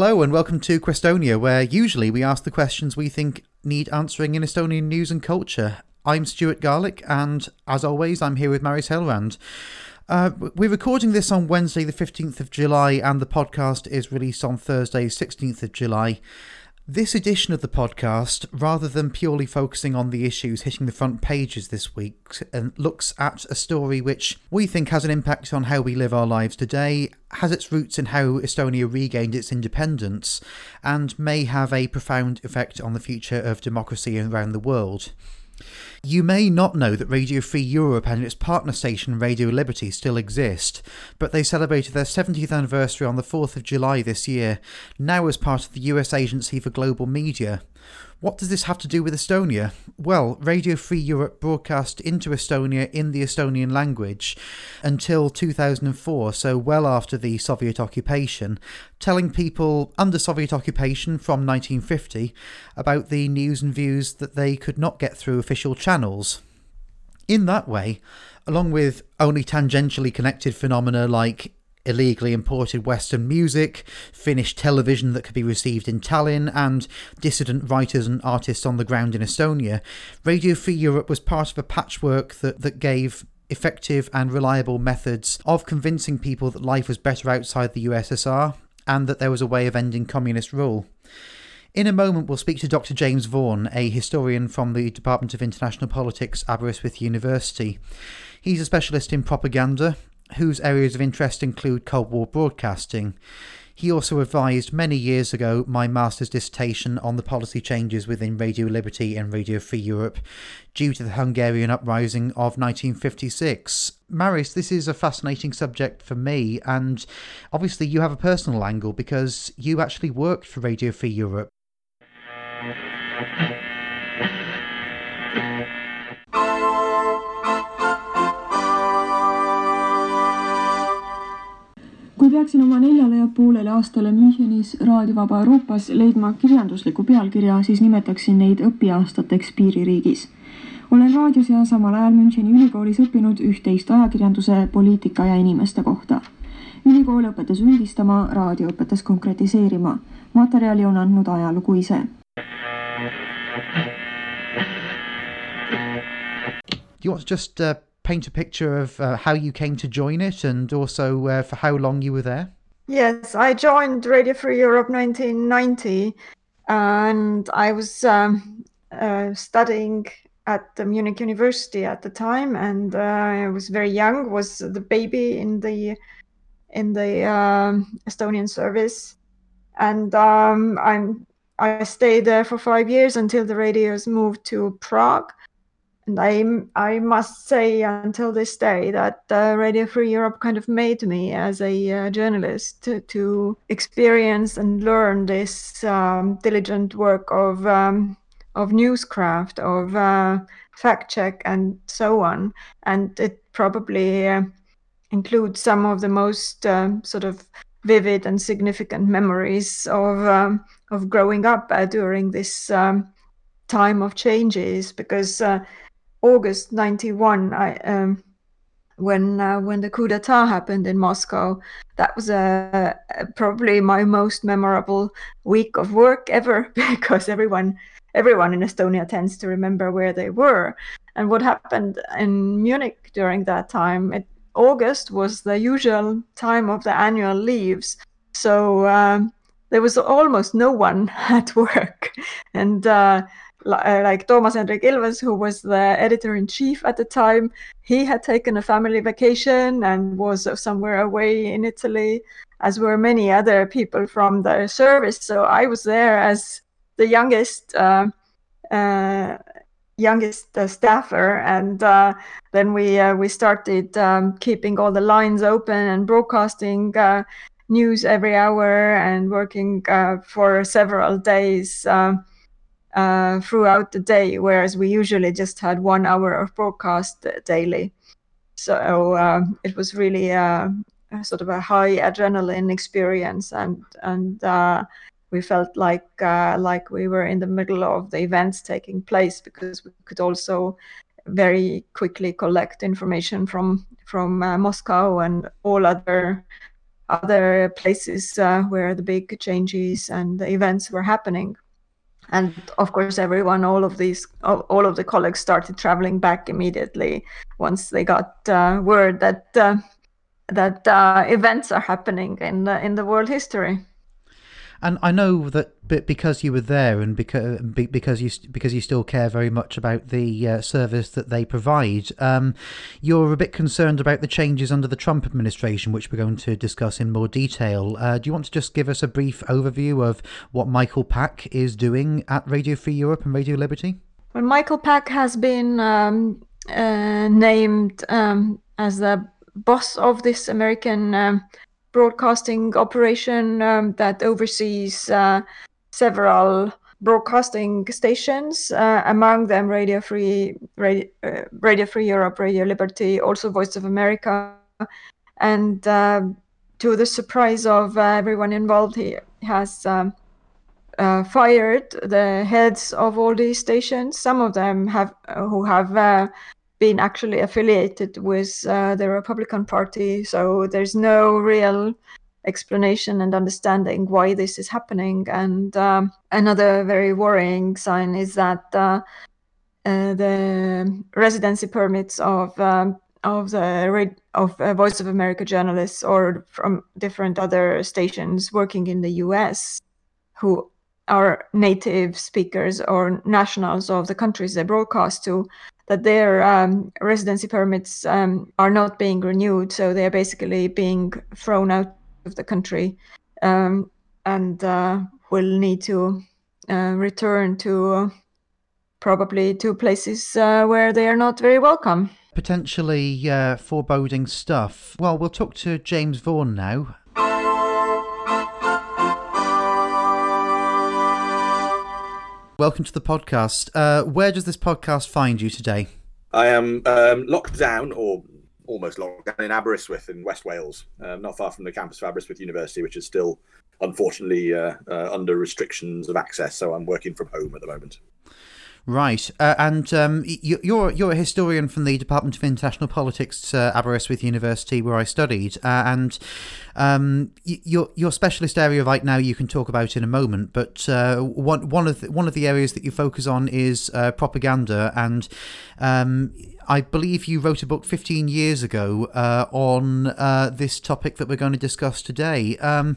Hello and welcome to Questonia, where usually we ask the questions we think need answering in Estonian news and culture. I'm Stuart Garlick, and as always, I'm here with Maris Hellrand. Uh, we're recording this on Wednesday, the 15th of July, and the podcast is released on Thursday, 16th of July. This edition of the podcast, rather than purely focusing on the issues hitting the front pages this week, looks at a story which we think has an impact on how we live our lives today, has its roots in how Estonia regained its independence, and may have a profound effect on the future of democracy around the world. You may not know that Radio Free Europe and its partner station Radio Liberty still exist, but they celebrated their 70th anniversary on the 4th of July this year, now as part of the US Agency for Global Media. What does this have to do with Estonia? Well, Radio Free Europe broadcast into Estonia in the Estonian language until 2004, so well after the Soviet occupation, telling people under Soviet occupation from 1950 about the news and views that they could not get through official channels. In that way, along with only tangentially connected phenomena like illegally imported Western music, Finnish television that could be received in Tallinn, and dissident writers and artists on the ground in Estonia, Radio Free Europe was part of a patchwork that, that gave effective and reliable methods of convincing people that life was better outside the USSR and that there was a way of ending communist rule. In a moment, we'll speak to Dr. James Vaughan, a historian from the Department of International Politics, Aberystwyth University. He's a specialist in propaganda whose areas of interest include Cold War broadcasting. He also advised many years ago my master's dissertation on the policy changes within Radio Liberty and Radio Free Europe due to the Hungarian uprising of 1956. Maris, this is a fascinating subject for me, and obviously you have a personal angle because you actually worked for Radio Free Europe. Peaksin oma neljale ja poolele aastale Münchenis Raadiovaba Euroopas leidma kirjandusliku pealkirja, siis nimetaksin neid õpiaastateks piiririigis. olen raadios ja samal ajal Müncheni ülikoolis õppinud üht-teist ajakirjanduse, poliitika ja inimeste kohta. ülikool õpetas üldistama, raadio õpetas konkretiseerima. materjali on andnud ajalugu ise. Do you want to just uh, paint a picture of uh, how you came to join it and also uh, for how long you were there? Yes, I joined Radio Free Europe 1990 and I was um, uh, studying at the Munich University at the time and uh, I was very young, was the baby in the in the um, Estonian service and um, I'm I stayed there for five years until the radios moved to Prague I I must say until this day that uh, Radio Free Europe kind of made me as a uh, journalist to, to, experience and learn this um, diligent work of um, of newscraft, of uh, fact check, and so on. And it probably uh, includes some of the most um, sort of vivid and significant memories of um, of growing up uh, during this um, time of changes because uh, August 91, I, um, when uh, when the coup d'état happened in Moscow, that was a, probably my most memorable week of work ever because everyone everyone in Estonia tends to remember where they were and what happened in Munich during that time. It, August was the usual time of the annual leaves, so um, there was almost no one at work, and uh, uh, like Toomas Hendrik Ilves, who was the editor in chief at the time, he had taken a family vacation and was somewhere away in Italy, as were many other people from the service. So I was there as the youngest. Uh, uh, youngest uh, staffer and uh, then we uh, we started um, keeping all the lines open and broadcasting news every hour and working for several days um, uh, throughout the day, whereas we usually just had one hour of broadcast daily. So uh, it was really a, a, sort of a high adrenaline experience, and and uh, we felt like uh, like we were in the middle of the events taking place because we could also very quickly collect information from from uh, Moscow and all other other places uh, where the big changes and the events were happening. And of course, everyone, all of these, all of the colleagues started traveling back immediately once they got uh, word that uh, that uh, events are happening in the, in the world history. And I know that because you were there, and because because you because you still care very much about the uh, service that they provide, um, you're a bit concerned about the changes under the Trump administration, which we're going to discuss in more detail. Uh, do you want to just give us a brief overview of what Michael Pack is doing at Radio Free Europe and Radio Liberty? Well, Michael Pack has been um, uh, named um, as the boss of this American um, broadcasting operation um, that oversees uh, several broadcasting stations, uh, among them Radio Free, Radio, uh, Radio, Free Europe, Radio Liberty, also Voice of America, and uh, to the surprise of uh, everyone involved, he has um, uh, fired the heads of all these stations. Some of them have who have been actually affiliated with uh, the Republican Party. So there's no real explanation and understanding why this is happening. And um, another very worrying sign is that uh, uh, the residency permits of um, of the of uh, Voice of America journalists or from different other stations working in the U.S. who are native speakers or nationals of the countries they broadcast to that their um, residency permits um, are not being renewed, so they are basically being thrown out of the country um, and uh, will need to uh, return to uh, probably to places uh, where they are not very welcome. Potentially uh, foreboding stuff. Well, we'll talk to James Vaughan now. Welcome to the podcast. Uh, where does this podcast find you today? I am um, locked down, or almost locked down, in Aberystwyth in West Wales, um, not far from the campus of Aberystwyth University, which is still, unfortunately, uh, uh, under restrictions of access. So I'm working from home at the moment. Right, uh, and um, you're you're a historian from the Department of International Politics, uh, Aberystwyth University, where I studied, uh, and um, your your specialist area right now you can talk about in a moment. But uh, one one of the, one of the areas that you focus on is uh, propaganda, and um, I believe you wrote a book 15 years ago uh, on uh, this topic that we're going to discuss today. Um,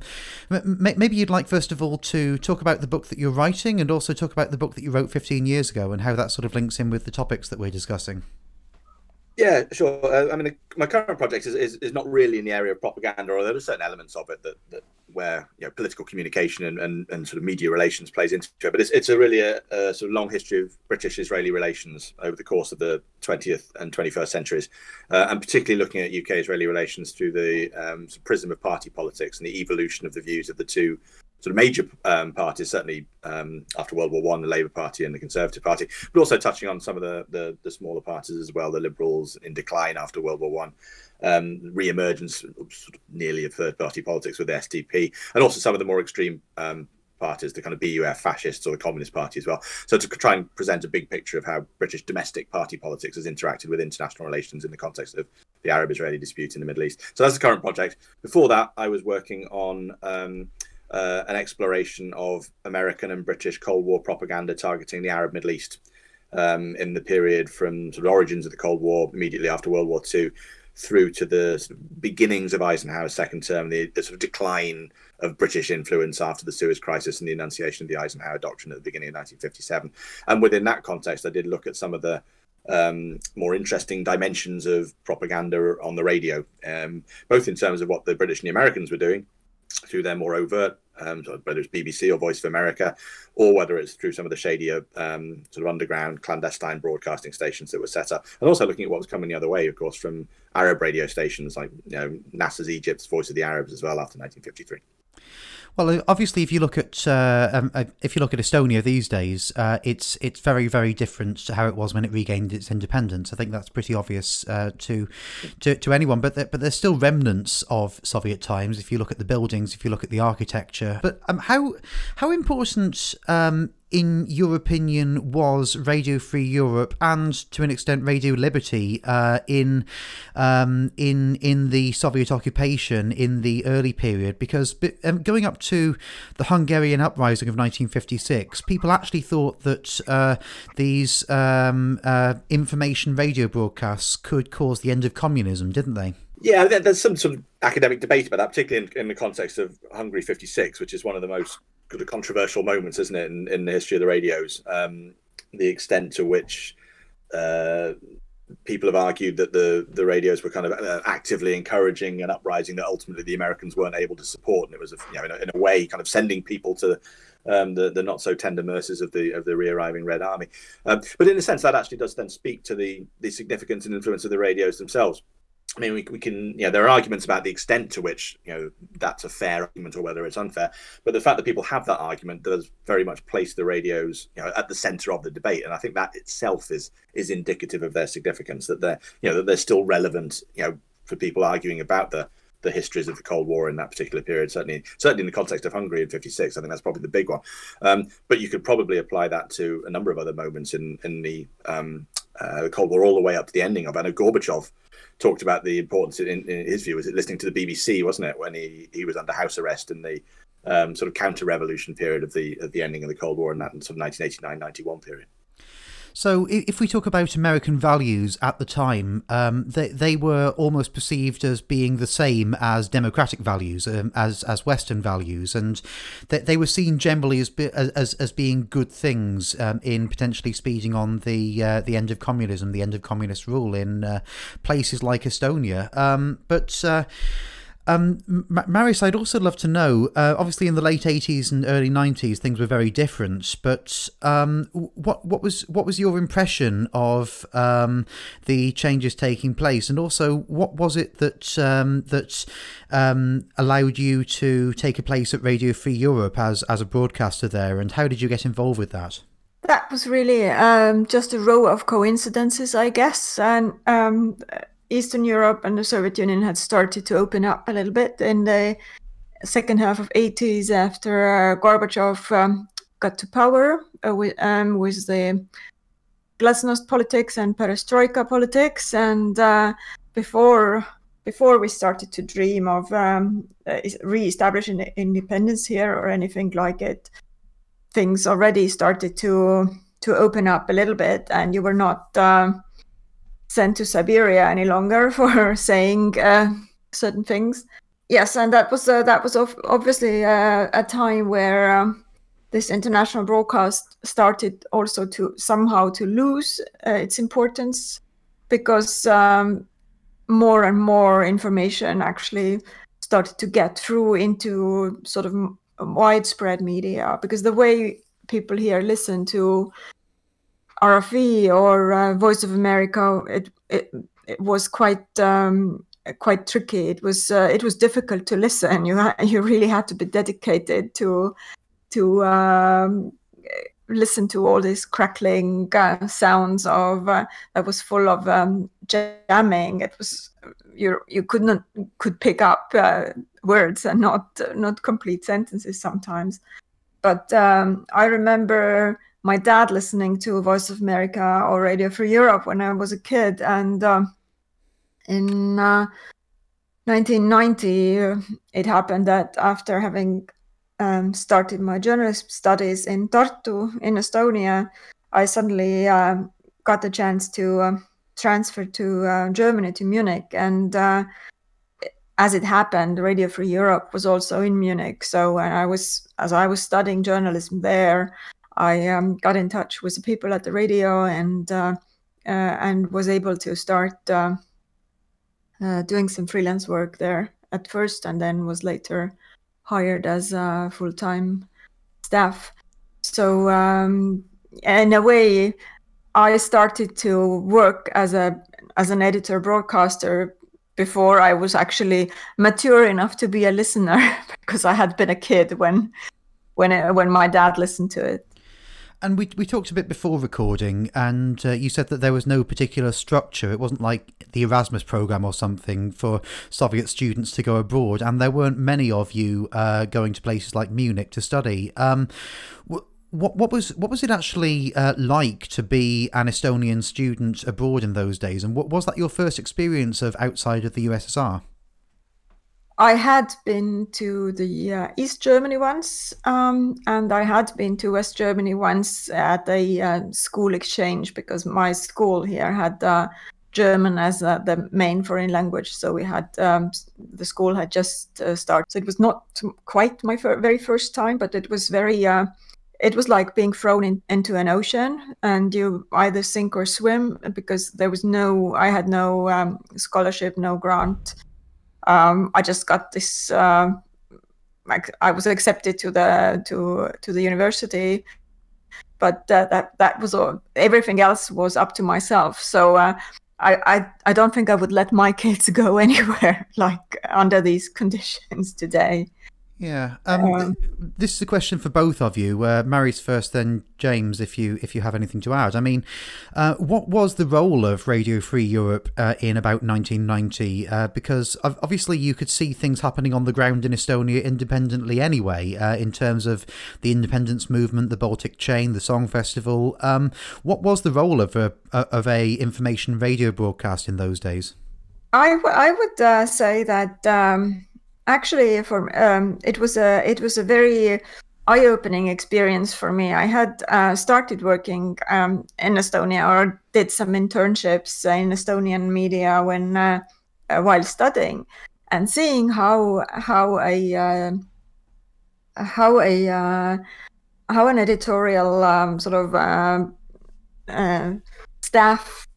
m- maybe you'd like, first of all, to talk about the book that you're writing and also talk about the book that you wrote 15 years ago and how that sort of links in with the topics that we're discussing. Yeah, sure. Uh, I mean, my current project is, is, is, not really in the area of propaganda, although there are certain elements of it that, that where you know, political communication and, and, and sort of media relations plays into it. But it's, it's a really a, a sort of long history of British-Israeli relations over the course of the 20th and 21st centuries, uh, and particularly looking at UK-Israeli relations through the um, prism of party politics and the evolution of the views of the two sort of major um, parties, certainly um, after World War One, the Labour Party and the Conservative Party, but also touching on some of the, the, the smaller parties as well, the Liberals in decline after World War One, um, re-emergence sort of nearly of third party politics with the SDP, and also some of the more extreme um, parties, the kind of BUF fascists or the Communist Party as well. So to try and present a big picture of how British domestic party politics has interacted with international relations in the context of the Arab-Israeli dispute in the Middle East. So that's the current project. Before that, I was working on um, uh, an exploration of American and British Cold War propaganda targeting the Arab Middle East um, in the period from sort of origins of the Cold War immediately after World War II through to the sort of beginnings of Eisenhower's second term, the, the, sort of decline of British influence after the Suez Crisis and the enunciation of the Eisenhower Doctrine at the beginning of 1957. And within that context, I did look at some of the um, more interesting dimensions of propaganda on the radio, um, both in terms of what the British and the Americans were doing through their more overt um, whether it's BBC or Voice of America, or whether it's through some of the shadier um, sort of underground clandestine broadcasting stations that were set up, and also looking at what was coming the other way, of course, from Arab radio stations like you know Nasser's Egypt's Voice of the Arabs as well after 1953. Well, obviously, if you look at uh, um, uh, if you look at Estonia these days, uh, it's it's very very different to how it was when it regained its independence. I think that's pretty obvious uh, to, to to anyone. But there, but there's still remnants of Soviet times. If you look at the buildings, if you look at the architecture. But um, how how important um, in your opinion, was Radio Free Europe and to an extent Radio Liberty uh, in um, in in the Soviet occupation in the early period? Because um, going up to the Hungarian uprising of 1956, people actually thought that uh, these um, uh, information radio broadcasts could cause the end of communism, didn't they? Yeah, there's some sort of academic debate about that, particularly in, in the context of Hungary 56, which is one of the most controversial moments, isn't it, in, in the history of the radios? Um, the extent to which uh, people have argued that the the radios were kind of uh, actively encouraging an uprising that ultimately the Americans weren't able to support, and it was, a, you know, in a, in a way, kind of sending people to um, the, the not so tender mercies of the of the re-arriving Red Army. Um, but in a sense, that actually does then speak to the the significance and influence of the radios themselves. I mean, we, we can, know, there are arguments about the extent to which, you know, that's a fair argument or whether it's unfair. But the fact that people have that argument does very much place the radios, you know, at the centre of the debate, and I think that itself is is indicative of their significance. That they're, you know, that they're still relevant, you know, for people arguing about the the histories of the Cold War in that particular period. Certainly, certainly in the context of Hungary in '56, I think that's probably the big one. Um, but you could probably apply that to a number of other moments in in the um, uh, Cold War, all the way up to the ending of. I know Gorbachev talked about the importance in, in his view was it listening to the BBC, wasn't it, when he, he was under house arrest in the um, sort of counter-revolution period of the of the ending of the Cold War and that sort of 1989-91 period. So, if we talk about American values at the time, um, they they were almost perceived as being the same as democratic values, um, as as Western values, and they, they were seen generally as as as being good things um, in potentially speeding on the uh, the end of communism, the end of communist rule in uh, places like Estonia. Um, but uh, um, Maris, I'd also love to know. Uh, obviously, in the late '80s and early '90s, things were very different. But um, what what was what was your impression of um, the changes taking place, and also what was it that um, that um, allowed you to take a place at Radio Free Europe as as a broadcaster there, and how did you get involved with that? That was really um, just a row of coincidences, I guess, and Eastern Europe and the Soviet Union had started to open up a little bit in the second half of 80s after uh, Gorbachev um, got to power uh, with, um, with the glasnost politics and perestroika politics. And uh, before before we started to dream of um, uh, re-establishing independence here or anything like it things already started to to open up a little bit. And you were not uh, sent to Siberia any longer for saying uh, certain things. Yes, and that was uh, that was obviously uh, a time where um, this international broadcast started also to somehow to lose uh, its importance because um, more and more information actually started to get through into sort of widespread media because the way people here listen to RFE or uh, Voice of America, it, it, it was quite um, quite tricky. It was uh, it was difficult to listen. You ha- you really had to be dedicated to to um, listen to all these crackling uh, sounds of uh, that was full of um, jamming. It was you you could not could pick up uh, words and not not complete sentences sometimes. But um, I remember my dad listening to Voice of America or Radio Free Europe when I was a kid. And um, in uh, 1990, uh, it happened that after having um, started my journalism studies in Tartu in Estonia, I suddenly uh, got the chance to um, transfer to uh, Germany to Munich. And uh, as it happened, Radio Free Europe was also in Munich. So when I was, as I was studying journalism there, I um, got in touch with the people at the radio and uh, uh, and was able to start uh, uh, doing some freelance work there at first, and then was later hired as a full time staff. So um, in a way, I started to work as a as an editor broadcaster before I was actually mature enough to be a listener because I had been a kid when when it, when my dad listened to it. And we we talked a bit before recording, and uh, you said that there was no particular structure. It wasn't like the Erasmus program or something for Soviet students to go abroad, and there weren't many of you uh, going to places like Munich to study. Um, what what was what was it actually uh, like to be an Estonian student abroad in those days, and what was that your first experience of outside of the USSR? I had been to the uh, East Germany once, um, and I had been to West Germany once at a uh, school exchange because my school here had uh, German as uh, the main foreign language. So we had um, the school had just uh, started. So it was not quite my fir- very first time, but it was very. Uh, it was like being thrown in, into an ocean, and you either sink or swim because there was no. I had no um, scholarship, no grant um, I just got this. Uh, like I was accepted to the to to the university, but that that was all. Everything else was up to myself. So uh, I, I I don't think I would let my kids go anywhere like under these conditions today. Yeah. Um, um, this is a question for both of you. Uh, Maris first, then James, if you if you have anything to add. I mean, uh, what was the role of Radio Free Europe uh, in about 1990? Uh, because obviously you could see things happening on the ground in Estonia independently anyway, uh, in terms of the independence movement, the Baltic Chain, the Song Festival. Um, what was the role of a of a information radio broadcast in those days? I, w- I would uh, say that. Um actually for um, it was a it was a very eye-opening experience for me. I had uh, started working um, in estonia or did some internships in estonian media when uh, uh, while studying and seeing how how a uh, how a uh, how an editorial um, sort of uh, staff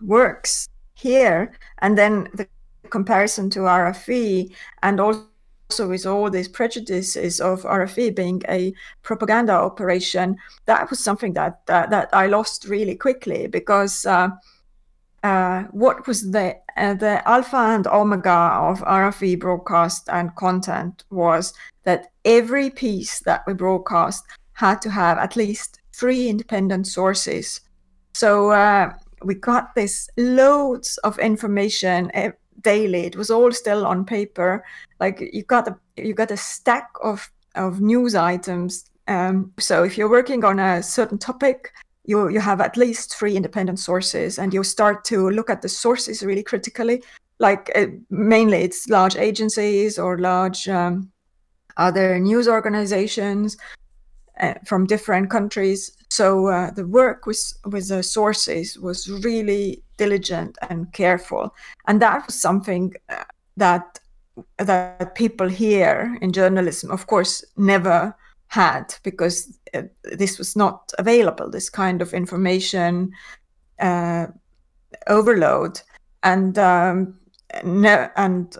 works here. And then the comparison to RFE and also with all these prejudices of RFE being a propaganda operation, that was something that uh, that I lost really quickly because uh, uh, what was the uh, the alpha and omega of RFE broadcast and content was that every piece that we broadcast had to have at least three independent sources. So uh, we got this loads of information daily. It was all still on paper. Like you got a you got a stack of of news items. Um, so if you're working on a certain topic, you you have at least three independent sources, and you start to look at the sources really critically. Like uh, mainly it's large agencies or large um, other news organizations uh, from different countries. So uh, the work with with the sources was really diligent and careful, and that was something uh, that that people here in journalism, of course, never had because uh, this was not available. This kind of information uh, overload, and um, no, and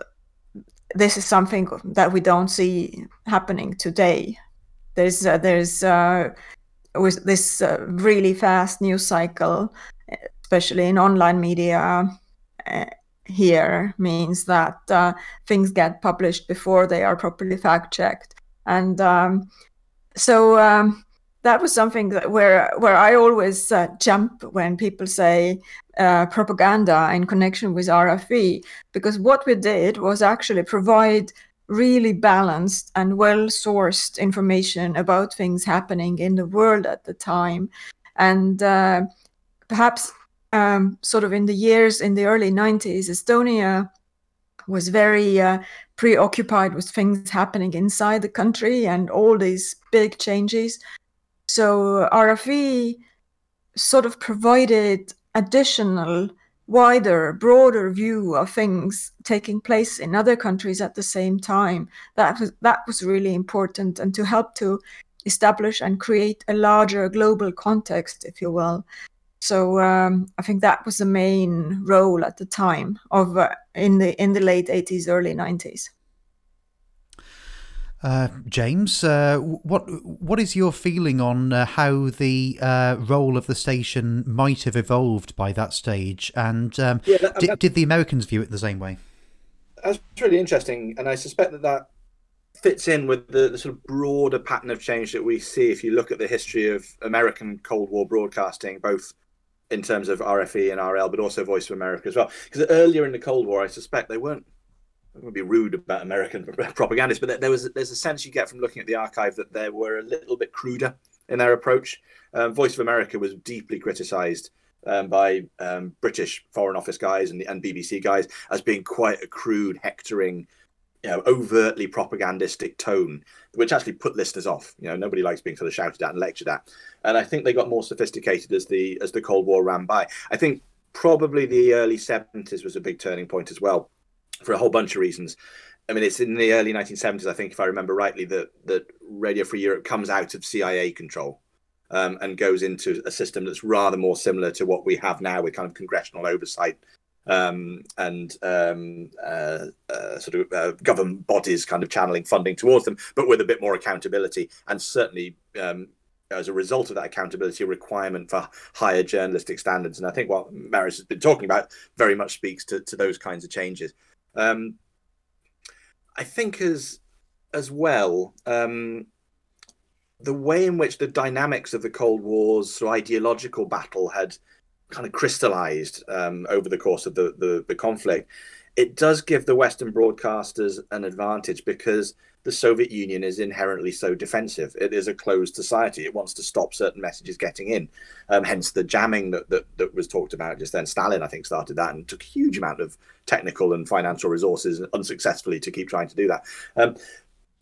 this is something that we don't see happening today. There's uh, there's uh, with this uh, really fast news cycle, especially in online media uh, here, means that uh, things get published before they are properly fact checked, and um, so. Um, that was something that where where I always uh, jump when people say uh, propaganda in connection with RFE, because what we did was actually provide really balanced and well sourced information about things happening in the world at the time. And uh, perhaps, um, sort of in the years in the early 90s, Estonia was very uh, preoccupied with things happening inside the country and all these big changes. So RFE sort of provided additional wider, broader view of things taking place in other countries at the same time. That was that was really important, and to help to establish and create a larger global context, if you will. So um, I think that was the main role at the time of uh, in the in the late 80s, early 90s. Uh, James, uh, what what is your feeling on uh, how the uh, role of the station might have evolved by that stage, and um, yeah, that, did, did the Americans view it the same way? That's really interesting, and I suspect that that fits in with the, the, sort of broader pattern of change that we see if you look at the history of American Cold War broadcasting, both in terms of RFE and RL, but also Voice of America as well. Because earlier in the Cold War, I suspect they weren't I'm going to be rude about American propagandists, but there was there's a sense you get from looking at the archive that they were a little bit cruder in their approach. Um, Voice of America was deeply criticised um, by um, British Foreign Office guys and, and BBC guys as being quite a crude, hectoring, you know, overtly propagandistic tone, which actually put listeners off. You know, nobody likes being sort of shouted at and lectured at. And I think they got more sophisticated as the as the Cold War ran by. I think probably the early 70s was a big turning point as well, for a whole bunch of reasons. I mean, it's in the early 1970s, I think, if I remember rightly, that that Radio Free Europe comes out of CIA control um, and goes into a system that's rather more similar to what we have now with kind of congressional oversight um, and um, uh, uh, sort of uh, government bodies kind of channeling funding towards them, but with a bit more accountability and certainly. Um, as a result of that accountability, requirement for higher journalistic standards, and I think what Maris has been talking about very much speaks to, to those kinds of changes. Um, I think as as well, um, the way in which the dynamics of the Cold War's sort of ideological battle had kind of crystallized um, over the course of the, the, the conflict, it does give the Western broadcasters an advantage because the Soviet Union is inherently so defensive. It is a closed society. It wants to stop certain messages getting in. Um, hence the jamming that, that, that was talked about just then. Stalin, I think, started that and took a huge amount of technical and financial resources unsuccessfully to keep trying to do that. Um,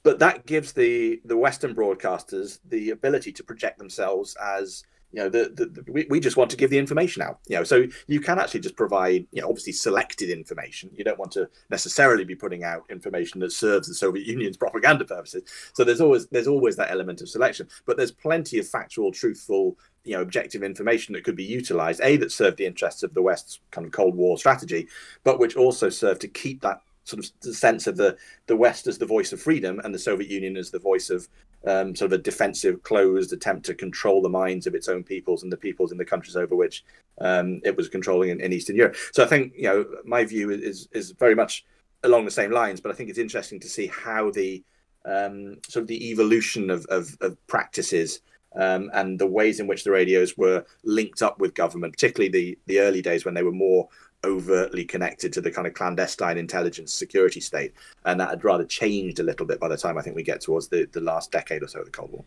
but that gives the the Western broadcasters the ability to project themselves as you know the, the, the, we, we just want to give the information out you know so you can actually just provide you know obviously selected information. You don't want to necessarily be putting out information that serves the soviet union's propaganda purposes. So there's always there's always that element of selection but there's plenty of factual truthful you know objective information that could be utilized a that served the interests of the west's kind of cold war strategy but which also served to keep that sort of sense of the the West as the voice of freedom and the Soviet Union as the voice of um, sort of a defensive, closed attempt to control the minds of its own peoples and the peoples in the countries over which um, it was controlling in, in, Eastern Europe. So I think you know my view is is very much along the same lines, but I think it's interesting to see how the um, sort of the evolution of, of, of practices um, and the ways in which the radios were linked up with government, particularly the the early days when they were more overtly connected to the kind of clandestine intelligence security state, and that had rather changed a little bit by the time I think we get towards the, the last decade or so of the Cold War.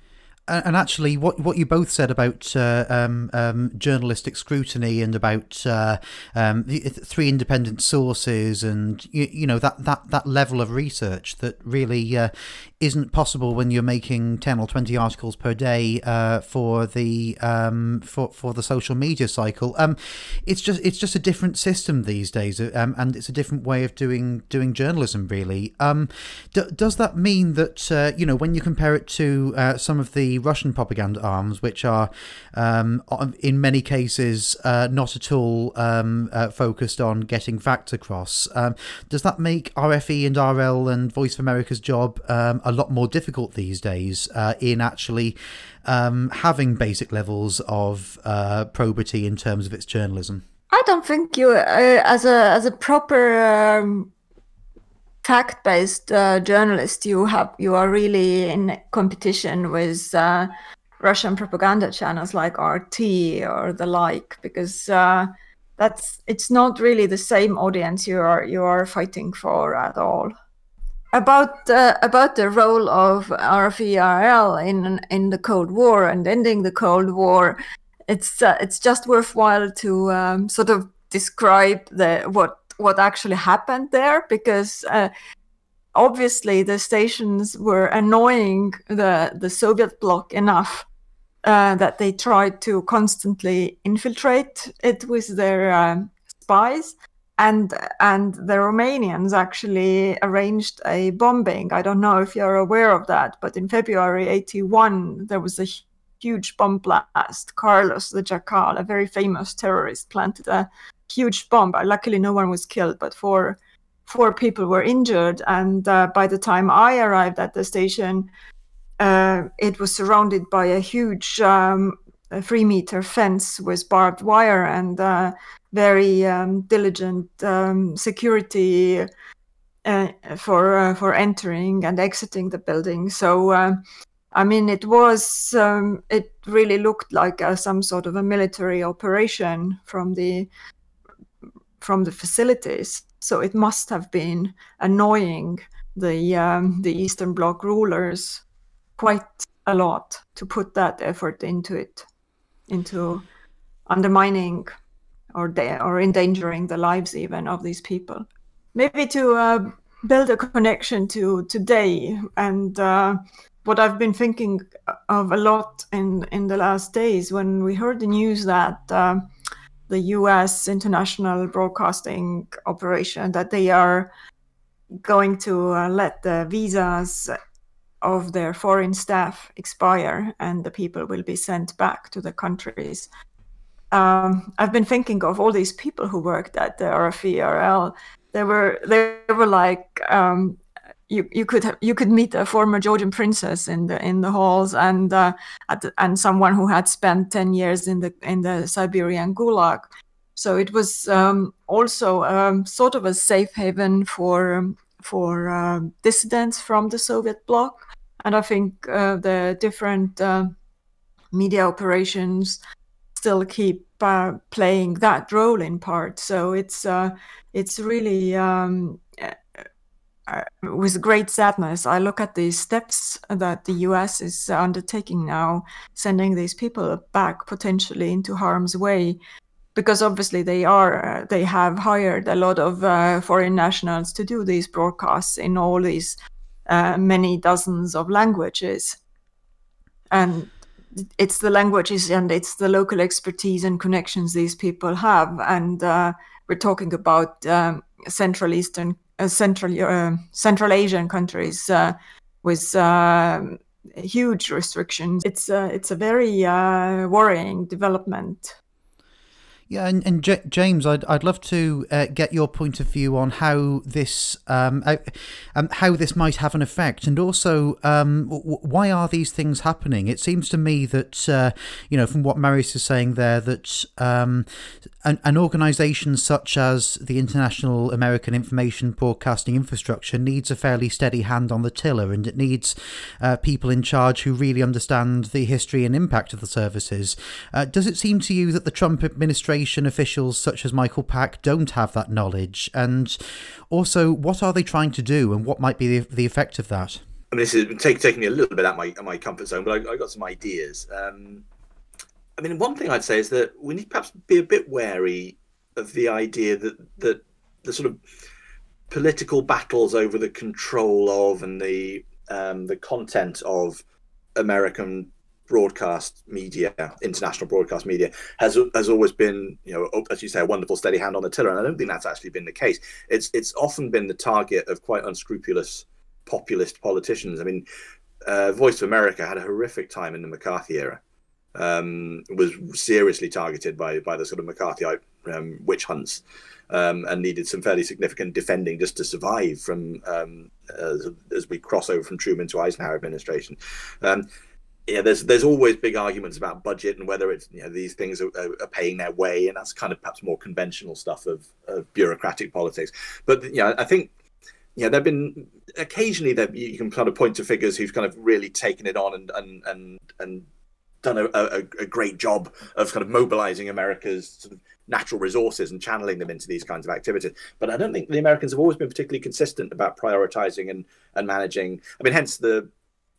And actually, what what you both said about uh, um, um, journalistic scrutiny and about uh, um, three independent sources, and you, you, know that, that, that level of research that really uh, isn't possible when you're making ten or twenty articles per day uh, for the um, for for the social media cycle. Um, it's just it's just a different system these days, um, and it's a different way of doing doing journalism. Really, d- does that mean that uh, you know when you compare it to uh, some of the Russian propaganda arms, which are um, in many cases uh, not at all um, uh, focused on getting facts across. Um, does that make RFE and RL and Voice of America's job um, a lot more difficult these days uh, in actually um, having basic levels of uh, probity in terms of its journalism? I don't think you, uh, as a as a proper um, fact-based uh, journalist, you have you are really in competition with uh, Russian propaganda channels like RT or the like, because uh, that's it's not really the same audience you are you are fighting for at all. About uh, about the role of RFE/RL in in the Cold War and ending the Cold War, it's uh, it's just worthwhile to um, sort of describe the what what actually happened there because uh, obviously the stations were annoying the the Soviet bloc enough uh, that they tried to constantly infiltrate it with their um, spies and and the Romanians actually arranged a bombing. I don't know if you're aware of that, but in February 81 there was a huge bomb blast. Carlos the Jackal, a very famous terrorist, planted a huge bomb. Luckily, no one was killed, but four four people were injured. And uh, by the time I arrived at the station, uh, it was surrounded by a huge um, three meter fence with barbed wire and uh, very um, diligent um, security uh, for uh, for entering and exiting the building. So. Uh, I mean, it was, um, it really looked like some sort of a military operation from the from the facilities. So it must have been annoying the um, the Eastern Bloc rulers quite a lot to put that effort into it, into undermining or or endangering the lives even of these people. Maybe to uh, build a connection to today and uh, what I've been thinking of a lot in in the last days when we heard the news that uh, the U.S. international broadcasting operation that they are going to uh, let the visas of their foreign staff expire and the people will be sent back to the countries. Um, I've been thinking of all these people who worked at the RFE/RL. They were they were like um, you you could have, you could meet a former Georgian princess in the in the halls and uh, the, and someone who had spent ten years in the in the Siberian Gulag. So it was um, also um, sort of a safe haven for for uh, dissidents from the Soviet bloc, and I think uh, the different uh, media operations still keep uh, playing that role in part. So it's uh, it's really um, uh, with great sadness, I look at the steps that the US is undertaking now, sending these people back potentially into harm's way, because obviously they are uh, they have hired a lot of uh, foreign nationals to do these broadcasts in all these uh, many dozens of languages, and it's the languages and it's the local expertise and connections these people have, and uh, we're talking about um, Central Eastern uh, Central uh, Central Asian countries uh, with huge restrictions. It's it's a very worrying development. Yeah, and, and J- James, I'd I'd love to uh, get your point of view on how this um, uh, um how this might have an effect, and also um, w- why are these things happening? It seems to me that uh, you know from what Maris is saying there that um, an, an organisation such as the International American Information Broadcasting Infrastructure needs a fairly steady hand on the tiller, and it needs uh, people in charge who really understand the history and impact of the services. Uh, does it seem to you that the Trump administration officials such as Michael Pack don't have that knowledge? And also, what are they trying to do and what might be the, the effect of that? Mean, this is take, taking me a little bit out my my comfort zone, but I, I got some ideas. Um, I mean, one thing I'd say is that we need perhaps be a bit wary of the idea that that the sort of political battles over the control of and the um, the content of American broadcast media, international broadcast media, has has always been, you know, as you say, a wonderful steady hand on the tiller. And I don't think that's actually been the case. It's it's often been the target of quite unscrupulous populist politicians. I mean, uh, Voice of America had a horrific time in the McCarthy era. Um, was seriously targeted by by the sort of McCarthyite um, witch hunts. Um, and needed some fairly significant defending just to survive from um, as, as, we cross over from Truman to Eisenhower administration. Yeah, there's there's always big arguments about budget and whether it's you know these things are, are, paying their way, and that's kind of perhaps more conventional stuff of, of bureaucratic politics. But you know, I think yeah, there've been occasionally that you can kind of point to figures who've kind of really taken it on and and and and done a, a, a great job of kind of mobilizing America's sort of natural resources and channeling them into these kinds of activities. But I don't think the Americans have always been particularly consistent about prioritizing and and managing. I mean, hence the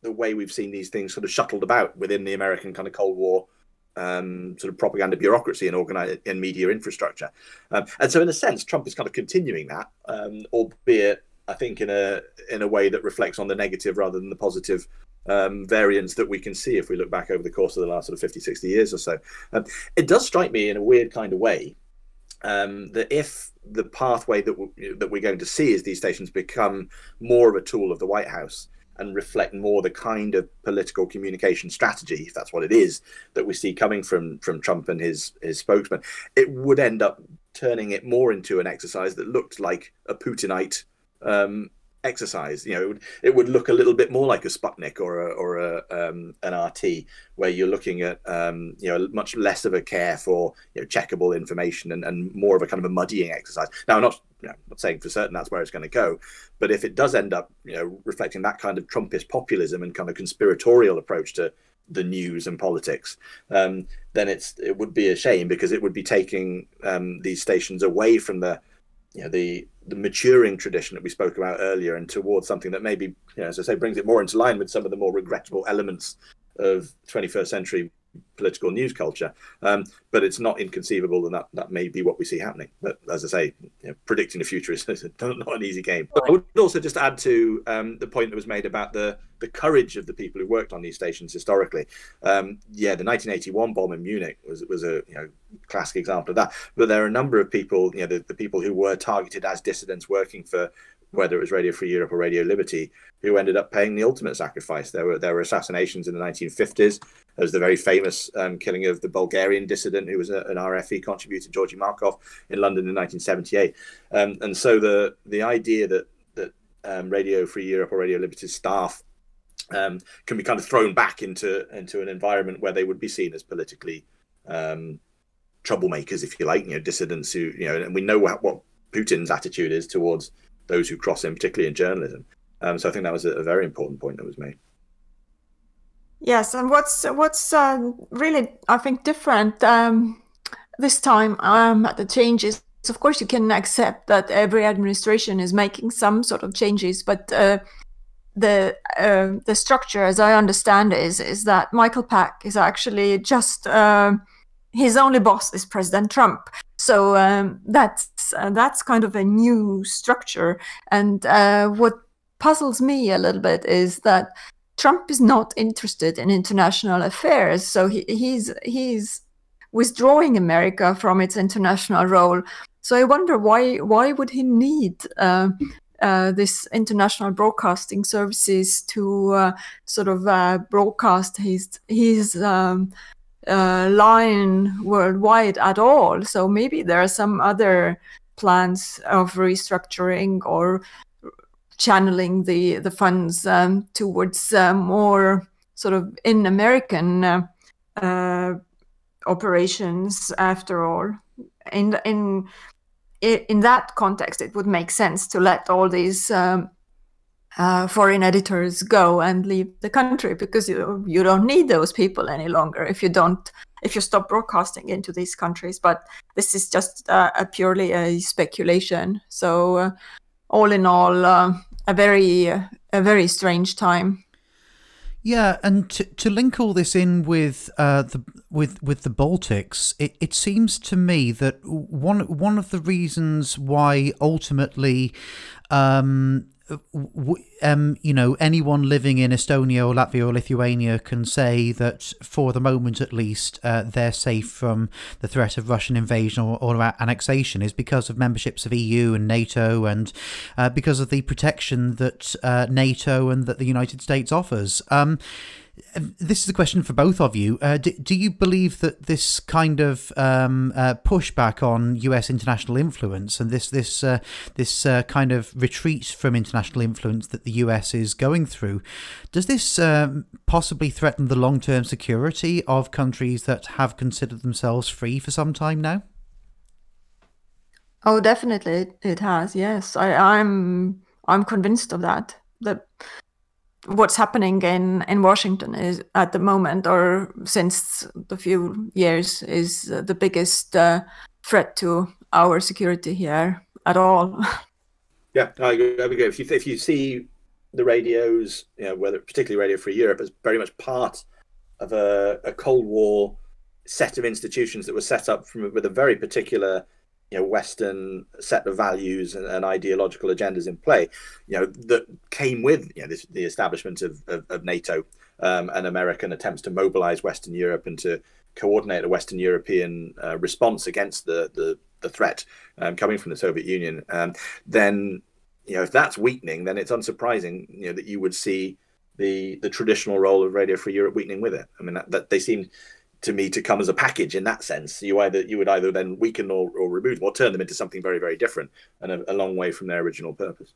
the way we've seen these things sort of shuttled about within the American kind of Cold War um, sort of propaganda bureaucracy and organized and media infrastructure. Um, and so, in a sense, Trump is kind of continuing that, um, albeit I think in a in a way that reflects on the negative rather than the positive um, variance that we can see if we look back over the course of the last sort of 50, 60 years or so. Um, it does strike me in a weird kind of way um, that if the pathway that, we, that we're going to see is these stations become more of a tool of the White House and reflect more the kind of political communication strategy, if that's what it is, that we see coming from from Trump and his his spokesman, it would end up turning it more into an exercise that looked like a Putinite um, exercise. You know, it would, it would, look a little bit more like a Sputnik or a, or a, um, an RT, where you're looking at um, you know much less of a care for you know checkable information and, and more of a kind of a muddying exercise. Now, I'm not you know, not saying for certain that's where it's going to go, but if it does end up you know reflecting that kind of Trumpist populism and kind of conspiratorial approach to the news and politics, um, then it's it would be a shame because it would be taking um, these stations away from the you know the the maturing tradition that we spoke about earlier and towards something that maybe you know, as i say brings it more into line with some of the more regrettable elements of 21st century political news culture. Um, but it's not inconceivable that, that that may be what we see happening. But as I say, you know, predicting the future is not an easy game. But I would also just add to um, the point that was made about the the courage of the people who worked on these stations historically. Um, yeah, the 1981 bomb in Munich was was a you know classic example of that. But there are a number of people, you know, the, the people who were targeted as dissidents working for whether it was Radio Free Europe or Radio Liberty, who ended up paying the ultimate sacrifice. There were there were assassinations in the 1950s. There was the very famous um, killing of the Bulgarian dissident who was a, an RFE contributor, Georgy Markov, in London in 1978. Um, and so the the idea that that um, Radio Free Europe or Radio Liberty's staff um, can be kind of thrown back into into an environment where they would be seen as politically um, troublemakers, if you like, you know, dissidents who you know, and we know what, what Putin's attitude is towards those who cross in, particularly in journalism. Um, so I think that was a, a, very important point that was made. Yes, and what's what's uh, really I think different um, this time um, at the changes. Of course, you can accept that every administration is making some sort of changes, but uh, the uh, the structure, as I understand, is is that Michael Pack is actually just uh, his only boss is President Trump. So um, that's uh, that's kind of a new structure. And uh, what puzzles me a little bit is that Trump is not interested in international affairs. So he, he's he's withdrawing America from its international role. So I wonder why why would he need uh, uh, this international broadcasting services to uh, sort of uh, broadcast his his um, uh, line worldwide at all. So maybe there are some other plans of restructuring or channeling the the funds um, towards uh, more sort of in American uh, uh, operations. After all, in in in that context, it would make sense to let all these um, uh, foreign editors go and leave the country because you you don't need those people any longer if you don't if you stop broadcasting into these countries. But this is just uh, a purely a speculation. So uh, all in all, uh, a very a very strange time. Yeah, and to, to link all this in with uh, the with with the Baltics, it, it seems to me that one one of the reasons why ultimately um, um, you know, anyone living in Estonia or Latvia or Lithuania can say that for the moment at least, uh, they're safe from the threat of Russian invasion or, or annexation is because of memberships of EU and NATO and uh, because of the protection that uh, NATO and that the United States offers. Um, this is a question for both of you. Uh, do, do, you believe that this kind of um, uh, pushback on U.S. international influence and this this uh, this uh, kind of retreat from international influence that the U.S. is going through, does this um, possibly threaten the long term security of countries that have considered themselves free for some time now? Oh, definitely, it has. Yes, I, I'm I'm convinced of that. That what's happening in in Washington is at the moment or since the few years is the biggest uh, threat to our security here at all. Yeah, I agree. If you if you see the radios, you know, whether particularly Radio Free Europe, as very much part of a, a Cold War set of institutions that were set up from with a very particular you know Western set of values and, and, ideological agendas in play, you know that came with you know this, the establishment of, of, of NATO um, and American attempts to mobilize Western Europe and to coordinate a Western European uh, response against the the, the threat um, coming from the Soviet Union. Um, then you know if that's weakening, then it's unsurprising you know that you would see the the traditional role of Radio Free Europe weakening with it. I mean that, that they seem to me to come as a package in that sense. You either you would either then weaken or, or remove them or turn them into something very very different and a, a long way from their original purpose.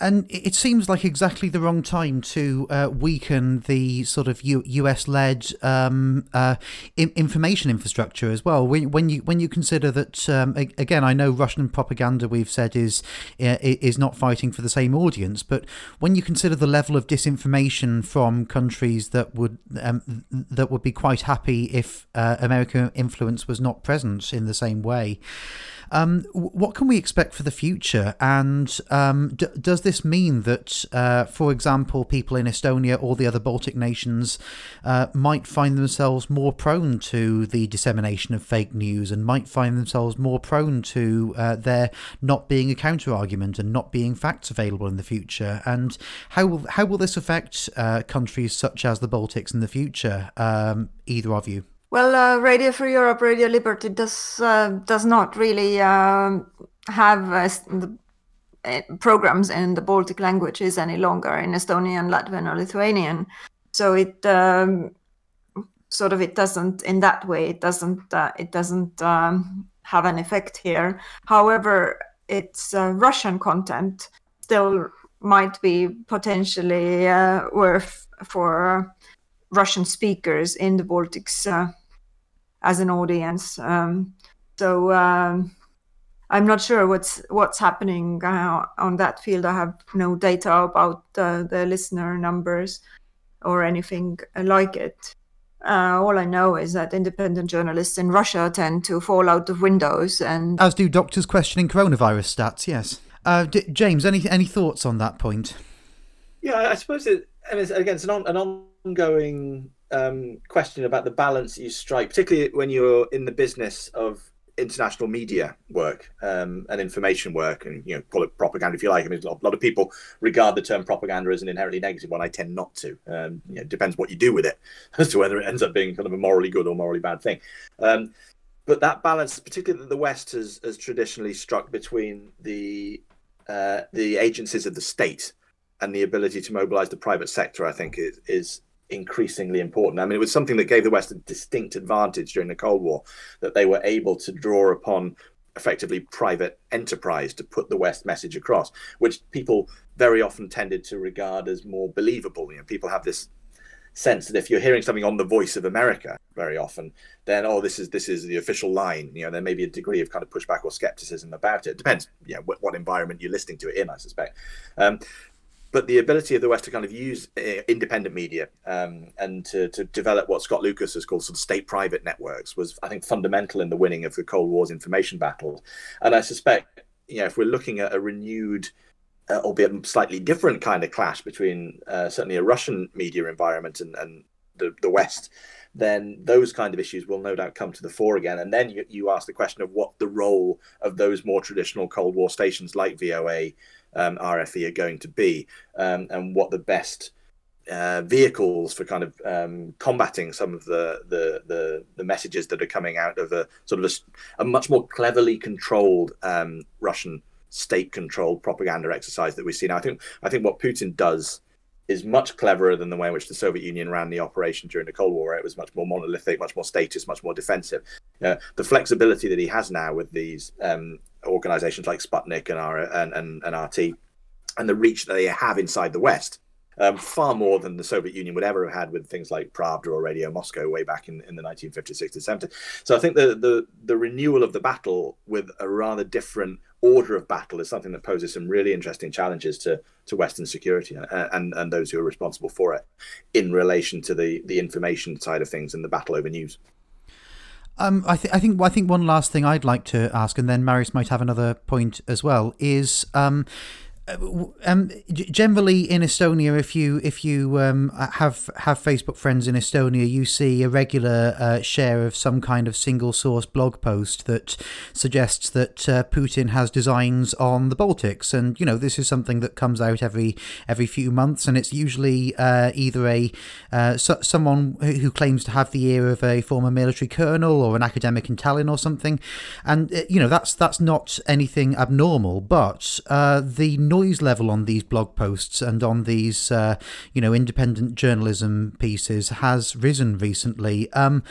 And it seems like exactly the wrong time to uh, weaken the sort of US led um, uh, information infrastructure as well. When, you when you consider that um, again, I know Russian propaganda we've said is is not fighting for the same audience, but when you consider the level of disinformation from countries that would um, that would be quite happy if uh, American influence was not present in the same way. Um, what can we expect for the future? And um, d- does this mean that, uh, for example, people in Estonia or the other Baltic nations uh, might find themselves more prone to the dissemination of fake news and might find themselves more prone to uh, there not being a counter argument and not being facts available in the future? And how will how will this affect uh, countries such as the Baltics in the future? Um, either of you. Well, uh, Radio Free Europe, Radio Liberty does uh, does not really um, have uh, the, uh, programs in the Baltic languages any longer in Estonian, Latvian, or Lithuanian. So it um, sort of it doesn't in that way it doesn't uh, it doesn't um, have an effect here. However, its uh, Russian content still might be potentially worth for Russian speakers in the Baltics as an audience. Um, so um, I'm not sure what's what's happening uh, on that field. I have no data about uh, the listener numbers or anything like it. Uh, all I know is that independent journalists in Russia tend to fall out of windows, and as do doctors questioning coronavirus stats. Yes, uh, D- James, any any thoughts on that point? Yeah, I suppose it. And it's, again, it's an, on, an ongoing um, question about the balance you strike, particularly when you're in the business of international media work um, and information work, and you know, call it propaganda if you like. I mean, a lot, of people regard the term propaganda as an inherently negative one. I tend not to. Um, you know, depends what you do with it as to whether it ends up being kind of a morally good or morally bad thing. Um, but that balance, particularly that the West has, has traditionally struck between the uh, the agencies of the state and the ability to mobilize the private sector, I think is, is increasingly important. I mean, it was something that gave the West a distinct advantage during the Cold War that they were able to draw upon effectively private enterprise to put the West message across, which people very often tended to regard as more believable. You know, people have this sense that if you're hearing something on the voice of America very often, then oh, this is this is the official line. You know, there may be a degree of kind of pushback or skepticism about it. Depends, you know, what, what environment you're listening to it in, I suspect. Um, but the ability of the West to kind of use uh, independent media um, and to, to develop what Scott Lucas has called sort of state-private networks was, I think, fundamental in the winning of the Cold War's information battle. And I suspect, you know, if we're looking at a renewed, uh, albeit slightly different kind of clash between uh, certainly a Russian media environment and, and the, the West, then those kind of issues will no doubt come to the fore again. And then you, you ask the question of what the role of those more traditional Cold War stations like VOA um, RFE are going to be, um, and what the best uh, vehicles for kind of um, combating some of the, the, the the messages that are coming out of a sort of a, a much more cleverly controlled um, Russian state-controlled propaganda exercise that we see now. I think I think what Putin does is much cleverer than the way in which the Soviet Union ran the operation during the Cold War. It was much more monolithic, much more statist, much more defensive. Uh, the flexibility that he has now with these um, organizations like Sputnik and, R- and, and, and RT and the reach that they have inside the West. Um, far more than the Soviet Union would ever have had with things like Pravda or Radio Moscow way back in, in the 1950s, 60s, 70s. So I think the, the the renewal of the battle with a rather different order of battle is something that poses some really interesting challenges to, to Western security and, and, and those who are responsible for it in relation to the, the information side of things and the battle over news. Um, I, th- I think I think one last thing I'd like to ask, and then Maris might have another point as well, is um, um, generally in Estonia, if you if you um, have have Facebook friends in Estonia, you see a regular uh, share of some kind of single source blog post that suggests that uh, Putin has designs on the Baltics, and you know this is something that comes out every every few months, and it's usually uh, either a uh, so, someone who claims to have the ear of a former military colonel or an academic in Tallinn or something, and uh, you know that's that's not anything abnormal, but uh, the noise level on these blog posts and on these, uh, you know, independent journalism pieces has risen recently. Um,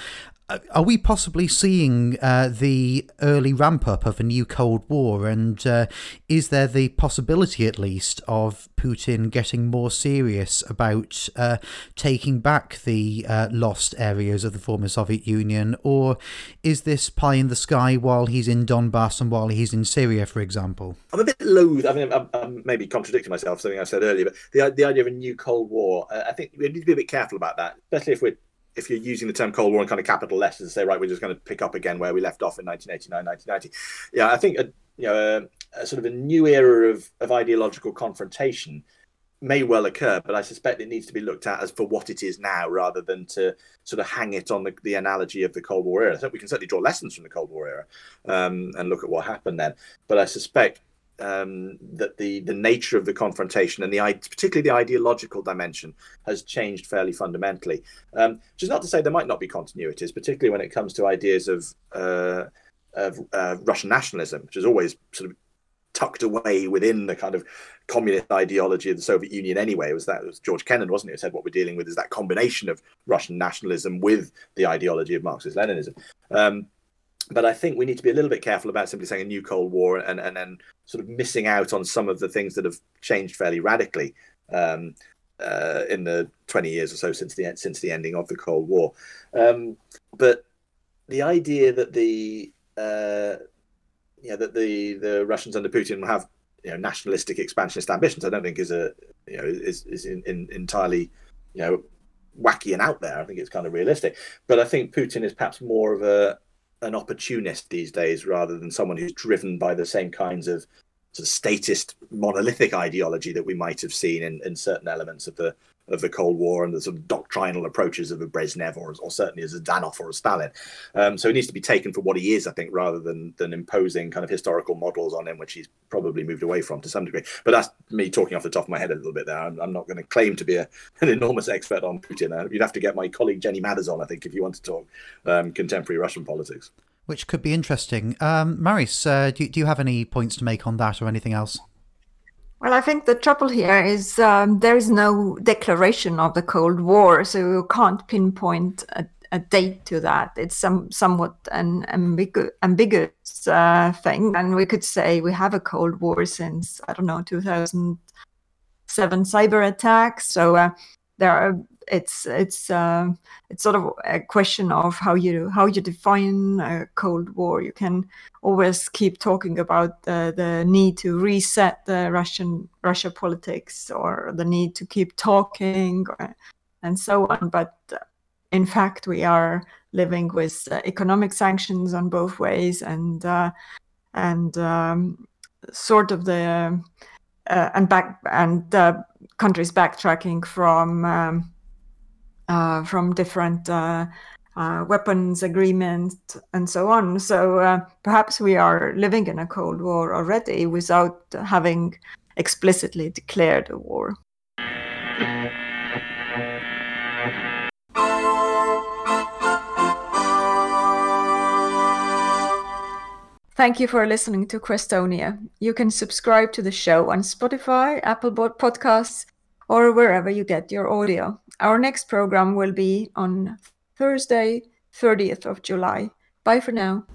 are we possibly seeing uh, the early ramp up of a new Cold War? And uh, is there the possibility, at least, of Putin getting more serious about uh, taking back the uh, lost areas of the former Soviet Union? Or is this pie in the sky while he's in Donbass and while he's in Syria, for example? I'm a bit loath. I mean, I'm, I'm maybe contradicting myself, something I said earlier, but the, the idea of a new Cold War, uh, I think we need to be a bit careful about that, especially if we're if you're using the term Cold War in kind of capital letters to say, right, we're just going to pick up again where we left off in 1989, 1990. Yeah, I think a, you know a, a sort of a new era of of ideological confrontation may well occur, but I suspect it needs to be looked at as for what it is now, rather than to sort of hang it on the, the analogy of the Cold War era. I think we can certainly draw lessons from the Cold War era um, and look at what happened then. But I suspect um, that the the nature of the confrontation and the particularly the ideological dimension has changed fairly fundamentally. Um, which is not to say there might not be continuities, particularly when it comes to ideas of uh, of uh, Russian nationalism, which is always sort of tucked away within the kind of communist ideology of the Soviet Union anyway. It was that it was George Kennan, wasn't it, who said what we're dealing with is that combination of Russian nationalism with the ideology of Marxist Leninism. Um, but I think we need to be a little bit careful about simply saying a new Cold War and and then sort of missing out on some of the things that have changed fairly radically um, uh, in the 20 years or so since the since the ending of the Cold War. Um, but the idea that the uh, yeah, that the the Russians under Putin will have you know nationalistic expansionist ambitions. I don't think is a you know is is in, in, entirely you know wacky and out there. I think it's kind of realistic. But I think Putin is perhaps more of a an opportunist these days rather than someone who's driven by the same kinds of sort of statist monolithic ideology that we might have seen in, in certain elements of the of the Cold War and the sort of doctrinal approaches of a Brezhnev or, or certainly as a Zhdanov or a Stalin. Um, so he needs to be taken for what he is, I think, rather than than imposing kind of historical models on him, which he's probably moved away from to some degree. But that's me talking off the top of my head a little bit there. I'm, I'm not going to claim to be a, an enormous expert on Putin. Uh, you'd have to get my colleague Jenny Mathers on, I think, if you want to talk um, contemporary Russian politics. Which could be interesting. Um, Maris, uh, do, do you have any points to make on that or anything else? Well, I think the trouble here is um, there is no declaration of the Cold War, so you can't pinpoint a, a date to that. It's some somewhat an ambigu- ambiguous uh, thing, and we could say we have a Cold War since I don't know 2007 cyber attacks. So uh, there are it's it's uh, it's sort of a question of how you how you define a cold war. You can always keep talking about the, the need to reset the russian russia politics or the need to keep talking or, and so on. But uh, in fact we are living with uh, economic sanctions on both ways and uh, and um, sort of the uh, and back and countries backtracking from um, uh, from different uh, uh, weapons agreements and so on. So uh, perhaps we are living in a Cold War already without having explicitly declared a war. Thank you for listening to Questonia. You can subscribe to the show on Spotify, Apple Podcasts, or wherever you get your audio. Our next program will be on Thursday, 30th of July. Bye for now.